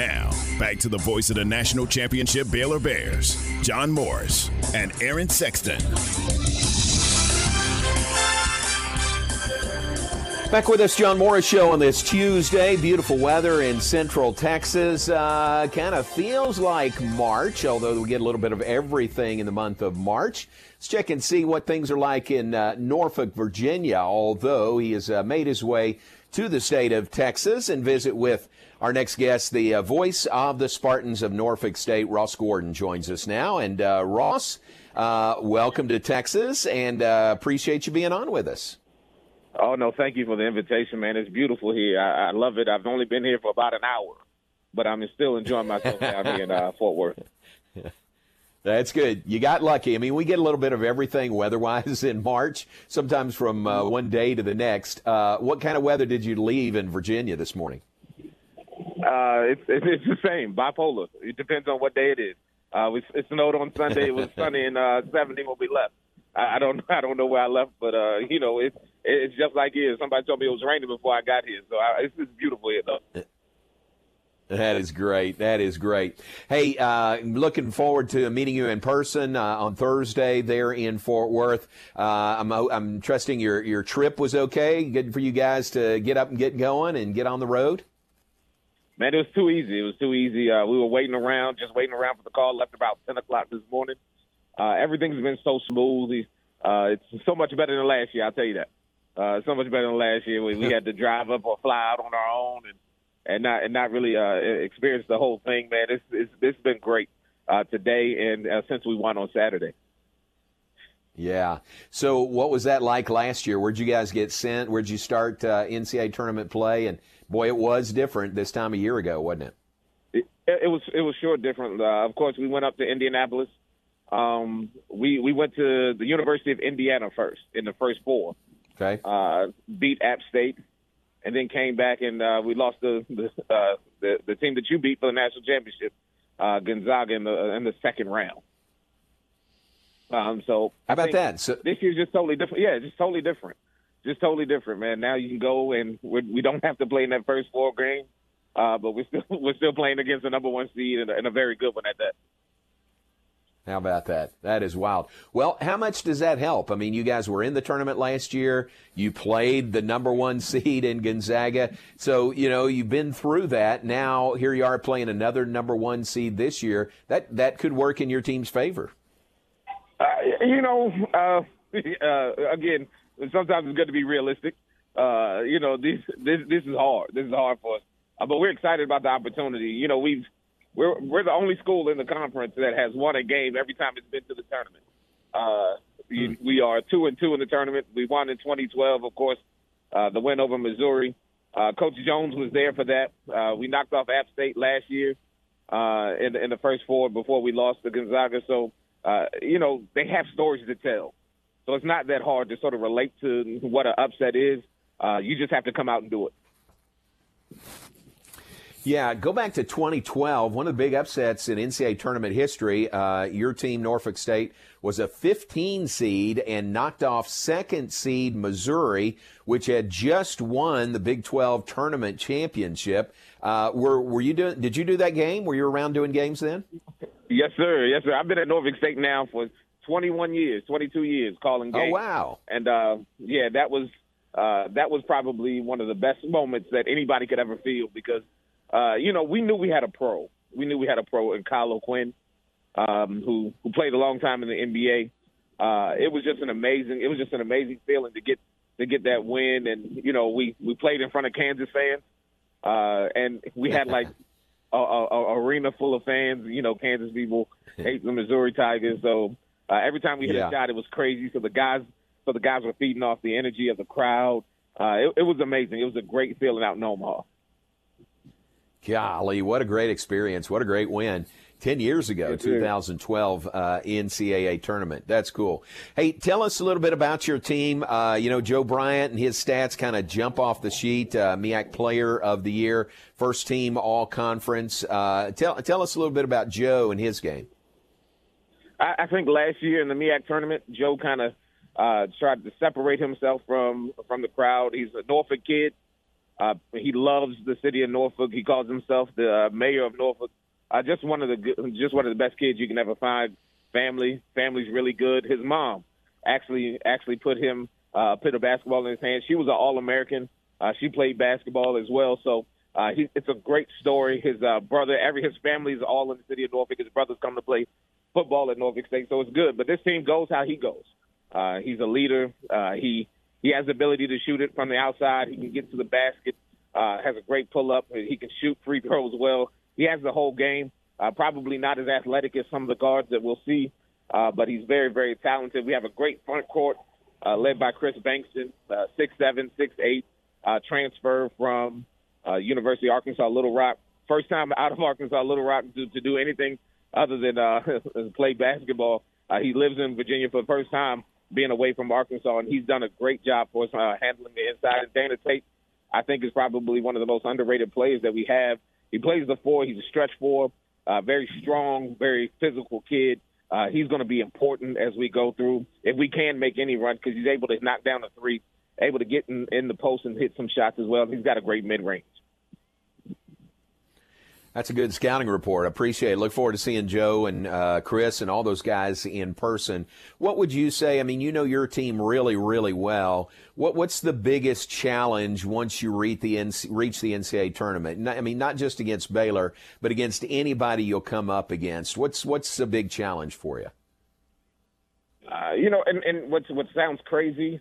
Now, back to the voice of the national championship Baylor Bears, John Morris and Aaron Sexton. Back with us, John Morris Show on this Tuesday. Beautiful weather in central Texas. Uh, kind of feels like March, although we get a little bit of everything in the month of March. Let's check and see what things are like in uh, Norfolk, Virginia, although he has uh, made his way to the state of Texas and visit with our next guest, the uh, voice of the Spartans of Norfolk State, Ross Gordon, joins us now. And uh, Ross, uh, welcome to Texas and appreciate you being on with us. Oh no, thank you for the invitation, man. It's beautiful here. I, I love it. I've only been here for about an hour, but I'm still enjoying myself down here in uh, Fort Worth. That's good. You got lucky. I mean, we get a little bit of everything weather-wise in March, sometimes from uh, one day to the next. Uh, what kind of weather did you leave in Virginia this morning? Uh, it's, it's the same, bipolar. It depends on what day it is. Uh, it snowed on Sunday. It was sunny and uh, 70 when we left. I, I don't I don't know where I left, but uh, you know, it's it's just like it is. Somebody told me it was raining before I got here, so I, it's just beautiful here though. That is great. That is great. Hey, uh, looking forward to meeting you in person uh, on Thursday there in Fort Worth. Uh, I'm, I'm trusting your, your trip was okay. Good for you guys to get up and get going and get on the road. Man, it was too easy. It was too easy. Uh, we were waiting around, just waiting around for the call. Left about 10 o'clock this morning. Uh, everything's been so smooth. Uh, it's so much better than last year. I'll tell you that. Uh, so much better than last year. We, we had to drive up or fly out on our own and and not and not really uh, experience the whole thing. Man, it's it's, it's been great uh, today and uh, since we won on Saturday. Yeah. So, what was that like last year? Where'd you guys get sent? Where'd you start uh, NCAA tournament play? And boy, it was different this time a year ago, wasn't it? It, it was. It was sure different. Uh, of course, we went up to Indianapolis um, we we went to the University of Indiana first in the first four. Okay. Uh, beat App State, and then came back and uh, we lost the the, uh, the the team that you beat for the national championship, uh, Gonzaga in the in the second round. Um, so how about that? So this year's just totally different. Yeah, just totally different. Just totally different, man. Now you can go and we're, we do not have to play in that first four game, uh, but we're still we're still playing against the number one seed and a, and a very good one at that. How about that? That is wild. Well, how much does that help? I mean, you guys were in the tournament last year. You played the number one seed in Gonzaga. So, you know, you've been through that. Now, here you are playing another number one seed this year. That, that could work in your team's favor. Uh, you know, uh, uh, again, sometimes it's good to be realistic. Uh, you know, this, this, this is hard. This is hard for us. Uh, but we're excited about the opportunity. You know, we've, we're we're the only school in the conference that has won a game every time it's been to the tournament. Uh, mm. We are two and two in the tournament. We won in 2012, of course, uh, the win over Missouri. Uh, Coach Jones was there for that. Uh, we knocked off App State last year uh, in, in the first four before we lost to Gonzaga. So, uh, you know, they have stories to tell. So it's not that hard to sort of relate to what an upset is. Uh, you just have to come out and do it. Yeah, go back to 2012. One of the big upsets in NCAA tournament history. Uh, your team, Norfolk State, was a 15 seed and knocked off second seed Missouri, which had just won the Big 12 tournament championship. Uh, were were you doing? Did you do that game? Were you around doing games then? Yes, sir. Yes, sir. I've been at Norfolk State now for 21 years, 22 years calling games. Oh wow! And uh, yeah, that was uh, that was probably one of the best moments that anybody could ever feel because uh, you know, we knew we had a pro. We knew we had a pro in Kyle Quinn, um, who who played a long time in the NBA. Uh, it was just an amazing. It was just an amazing feeling to get to get that win, and you know, we we played in front of Kansas fans, uh, and we had like a, a, a arena full of fans. You know, Kansas people hate the Missouri Tigers, so uh, every time we hit yeah. a shot, it was crazy. So the guys, so the guys were feeding off the energy of the crowd. Uh, it, it was amazing. It was a great feeling out in Omaha. Golly, what a great experience. What a great win. 10 years ago, 2012 uh, NCAA tournament. That's cool. Hey, tell us a little bit about your team. Uh, you know, Joe Bryant and his stats kind of jump off the sheet. Uh, MEAC Player of the Year, first team All Conference. Uh, tell tell us a little bit about Joe and his game. I, I think last year in the MEAC tournament, Joe kind of uh, tried to separate himself from from the crowd. He's a Norfolk kid. Uh, he loves the city of Norfolk. He calls himself the uh, mayor of Norfolk. Uh, just one of the just one of the best kids you can ever find. Family, family's really good. His mom actually actually put him uh, put a basketball in his hand. She was an All American. Uh, she played basketball as well. So uh, he, it's a great story. His uh, brother, every his family is all in the city of Norfolk. His brothers come to play football at Norfolk State, so it's good. But this team goes how he goes. Uh, he's a leader. Uh, he he has the ability to shoot it from the outside. He can get to the basket. Uh, has a great pull up. He can shoot free throws well. He has the whole game. Uh, probably not as athletic as some of the guards that we'll see, uh, but he's very, very talented. We have a great front court uh, led by Chris Bankston, uh, six seven, six eight, uh, transfer from uh, University of Arkansas Little Rock. First time out of Arkansas Little Rock to, to do anything other than uh, play basketball. Uh, he lives in Virginia for the first time being away from Arkansas, and he's done a great job for us uh, handling the inside. And Dana Tate, I think, is probably one of the most underrated players that we have. He plays the four. He's a stretch four, uh, very strong, very physical kid. Uh, he's going to be important as we go through. If we can make any run, because he's able to knock down a three, able to get in, in the post and hit some shots as well. He's got a great mid range. That's a good scouting report. I appreciate it. Look forward to seeing Joe and uh, Chris and all those guys in person. What would you say? I mean, you know your team really, really well. What What's the biggest challenge once you reach the reach the NCAA tournament? I mean, not just against Baylor, but against anybody you'll come up against. What's What's the big challenge for you? Uh, you know, and, and what what sounds crazy,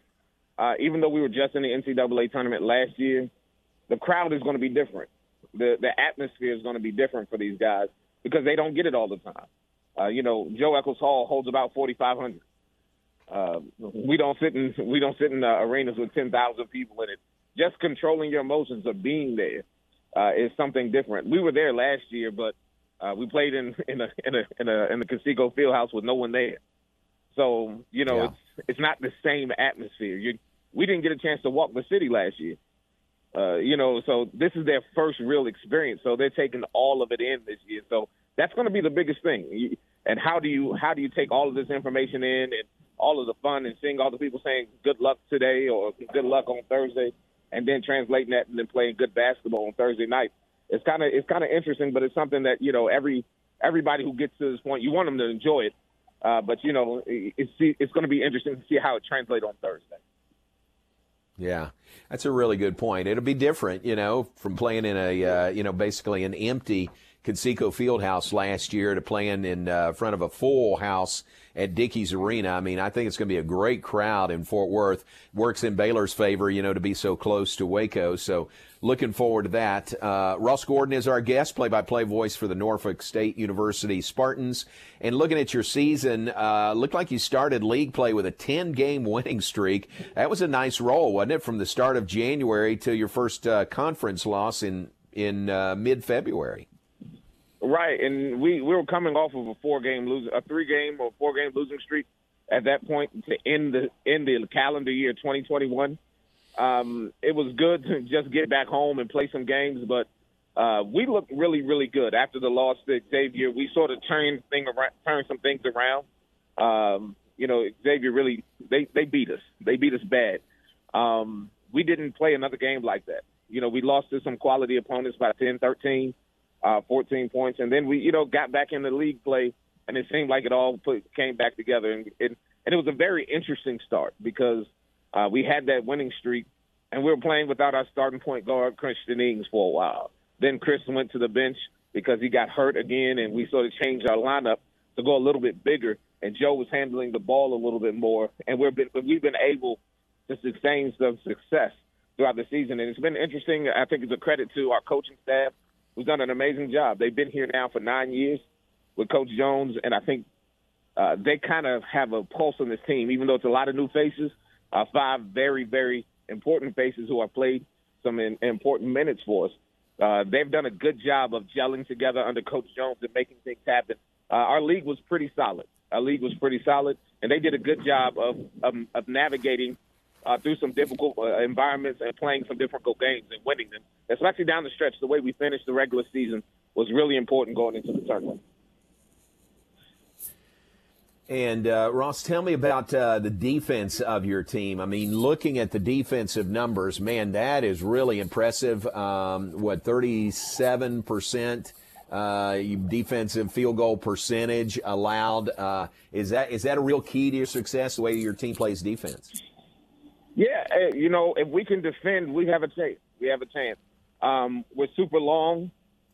uh, even though we were just in the NCAA tournament last year, the crowd is going to be different the the atmosphere is going to be different for these guys because they don't get it all the time. Uh, you know, Joe Echols Hall holds about 4,500. Uh, we don't sit in we don't sit in uh, arenas with 10,000 people in it. Just controlling your emotions of being there uh, is something different. We were there last year, but uh, we played in in a in a in a in the Conseco Fieldhouse with no one there. So you know, yeah. it's it's not the same atmosphere. You, we didn't get a chance to walk the city last year. Uh, you know, so this is their first real experience. So they're taking all of it in this year. So that's going to be the biggest thing. And how do you how do you take all of this information in and all of the fun and seeing all the people saying good luck today or good luck on Thursday, and then translating that and then playing good basketball on Thursday night. It's kind of it's kind of interesting, but it's something that you know every everybody who gets to this point, you want them to enjoy it. Uh, but you know, it's it's going to be interesting to see how it translates on Thursday. Yeah, that's a really good point. It'll be different, you know, from playing in a, uh, you know, basically an empty Conseco Fieldhouse last year to playing in uh, front of a full house at Dickies Arena. I mean, I think it's going to be a great crowd in Fort Worth. Works in Baylor's favor, you know, to be so close to Waco. So looking forward to that. Uh, Ross Gordon is our guest, play-by-play voice for the Norfolk State University Spartans. And looking at your season, uh, looked like you started league play with a 10-game winning streak. That was a nice roll, wasn't it, from the start of January to your first uh, conference loss in in uh, mid-February? Right, and we we were coming off of a four game losing a three game or four game losing streak at that point to end the end the calendar year 2021. Um, it was good to just get back home and play some games, but uh, we looked really really good after the loss to Xavier. We sort of turned thing around, turned some things around. Um, you know, Xavier really they they beat us. They beat us bad. Um, we didn't play another game like that. You know, we lost to some quality opponents by 10, 13 uh, 14 points, and then we, you know, got back in the league play, and it seemed like it all put, came back together, and it, and it was a very interesting start because uh, we had that winning streak, and we were playing without our starting point guard Christian Ings for a while. Then Chris went to the bench because he got hurt again, and we sort of changed our lineup to go a little bit bigger. And Joe was handling the ball a little bit more, and we've been we've been able to sustain some success throughout the season. And it's been interesting. I think it's a credit to our coaching staff who's done an amazing job. They've been here now for nine years with Coach Jones, and I think uh, they kind of have a pulse on this team, even though it's a lot of new faces. Uh, five very, very important faces who have played some in, important minutes for us. Uh, they've done a good job of gelling together under Coach Jones and making things happen. Uh, our league was pretty solid. Our league was pretty solid, and they did a good job of of, of navigating uh, through some difficult uh, environments and playing some difficult games and winning them, especially down the stretch. The way we finished the regular season was really important going into the tournament. And uh, Ross, tell me about uh, the defense of your team. I mean, looking at the defensive numbers, man, that is really impressive. Um, what, 37% uh, defensive field goal percentage allowed? Uh, is that is that a real key to your success, the way your team plays defense? Yeah, eh, you know, if we can defend, we have a chance. We have a chance. Um, we're super long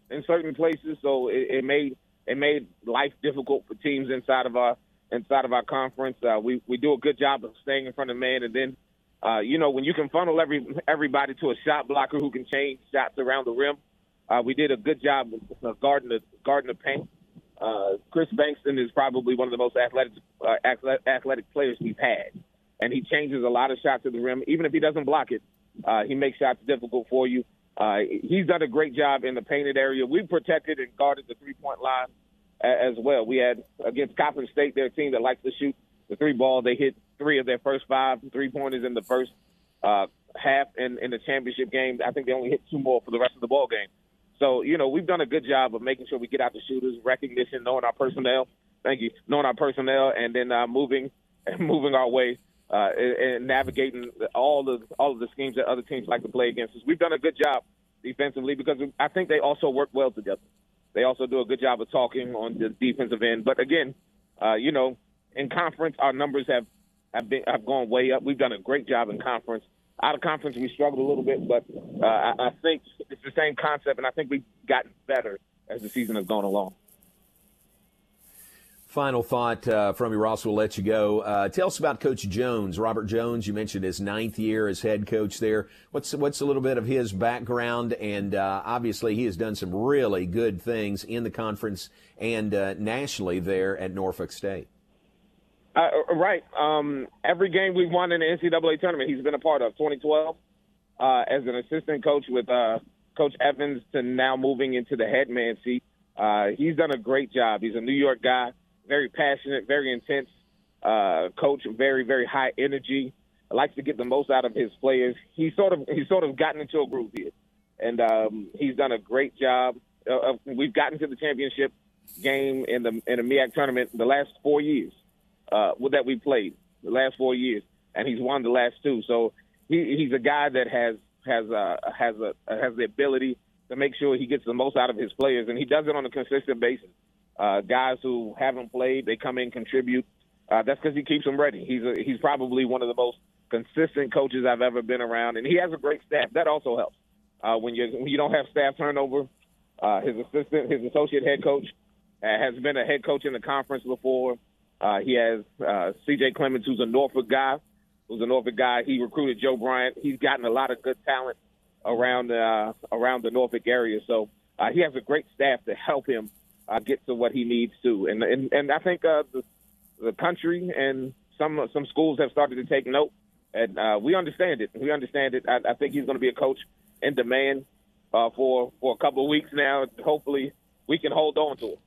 in certain places, so it, it made it made life difficult for teams inside of our inside of our conference. Uh, we we do a good job of staying in front of man, and then uh, you know when you can funnel every everybody to a shot blocker who can change shots around the rim. Uh, we did a good job of guarding the guarding the paint. Uh, Chris Bankston is probably one of the most athletic uh, athletic players we've had, and he changes a lot of shots at the rim. Even if he doesn't block it, uh, he makes shots difficult for you. Uh, he's done a great job in the painted area. We protected and guarded the three point line as well. We had against Coppin State, their team that likes to shoot the three ball. They hit three of their first five three pointers in the first uh, half in, in the championship game. I think they only hit two more for the rest of the ball game. So you know we've done a good job of making sure we get out the shooters, recognition, knowing our personnel. Thank you, knowing our personnel, and then uh, moving and moving our way uh, and, and navigating all the all of the schemes that other teams like to play against us. We've done a good job defensively because I think they also work well together. They also do a good job of talking on the defensive end. But again, uh, you know, in conference, our numbers have have been have gone way up. We've done a great job in conference. Out of conference, we struggled a little bit, but uh, I, I think it's the same concept, and I think we've gotten better as the season has gone along. Final thought uh, from you, Ross. We'll let you go. Uh, tell us about Coach Jones, Robert Jones. You mentioned his ninth year as head coach there. What's what's a little bit of his background? And uh, obviously, he has done some really good things in the conference and uh, nationally there at Norfolk State. Uh, right. Um, every game we've won in the NCAA tournament, he's been a part of. 2012, uh, as an assistant coach with Coach Evans, to now moving into the head man seat. he's done a great job. He's a New York guy very passionate, very intense uh, coach, very very high energy. Likes to get the most out of his players. He's sort of he's sort of gotten into a groove here, and um, he's done a great job. Of, we've gotten to the championship game in the in the MEAC tournament the last four years uh, that we played, the last four years, and he's won the last two. So he, he's a guy that has has uh, has a has the ability to make sure he gets the most out of his players, and he does it on a consistent basis. Uh, guys who haven't played, they come in, contribute. Uh, that's because he keeps them ready. He's a, he's probably one of the most consistent coaches I've ever been around, and he has a great staff. That also helps uh, when you when you don't have staff turnover. Uh, his assistant, his associate head coach, uh, has been a head coach in the conference before. Uh, he has uh, C.J. Clemens, who's a Norfolk guy, who's a Norfolk guy. He recruited Joe Bryant. He's gotten a lot of good talent around uh, around the Norfolk area. So uh, he has a great staff to help him uh, get to what he needs to. And and, and I think uh, the the country and some some schools have started to take note, and uh, we understand it. We understand it. I, I think he's going to be a coach in demand uh, for for a couple of weeks now. Hopefully, we can hold on to him.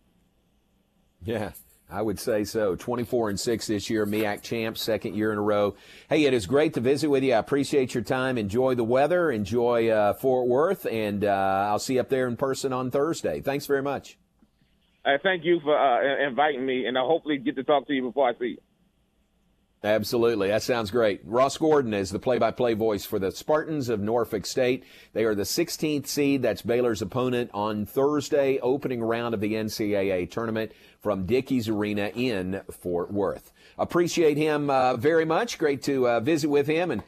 Yeah. I would say so. 24 and 6 this year, MEAC champs, second year in a row. Hey, it is great to visit with you. I appreciate your time. Enjoy the weather, enjoy uh, Fort Worth, and uh, I'll see you up there in person on Thursday. Thanks very much. Uh, thank you for uh, inviting me, and I hopefully get to talk to you before I see you. Absolutely. That sounds great. Ross Gordon is the play by play voice for the Spartans of Norfolk State. They are the 16th seed. That's Baylor's opponent on Thursday, opening round of the NCAA tournament from Dickies Arena in Fort Worth. Appreciate him uh, very much. Great to uh, visit with him and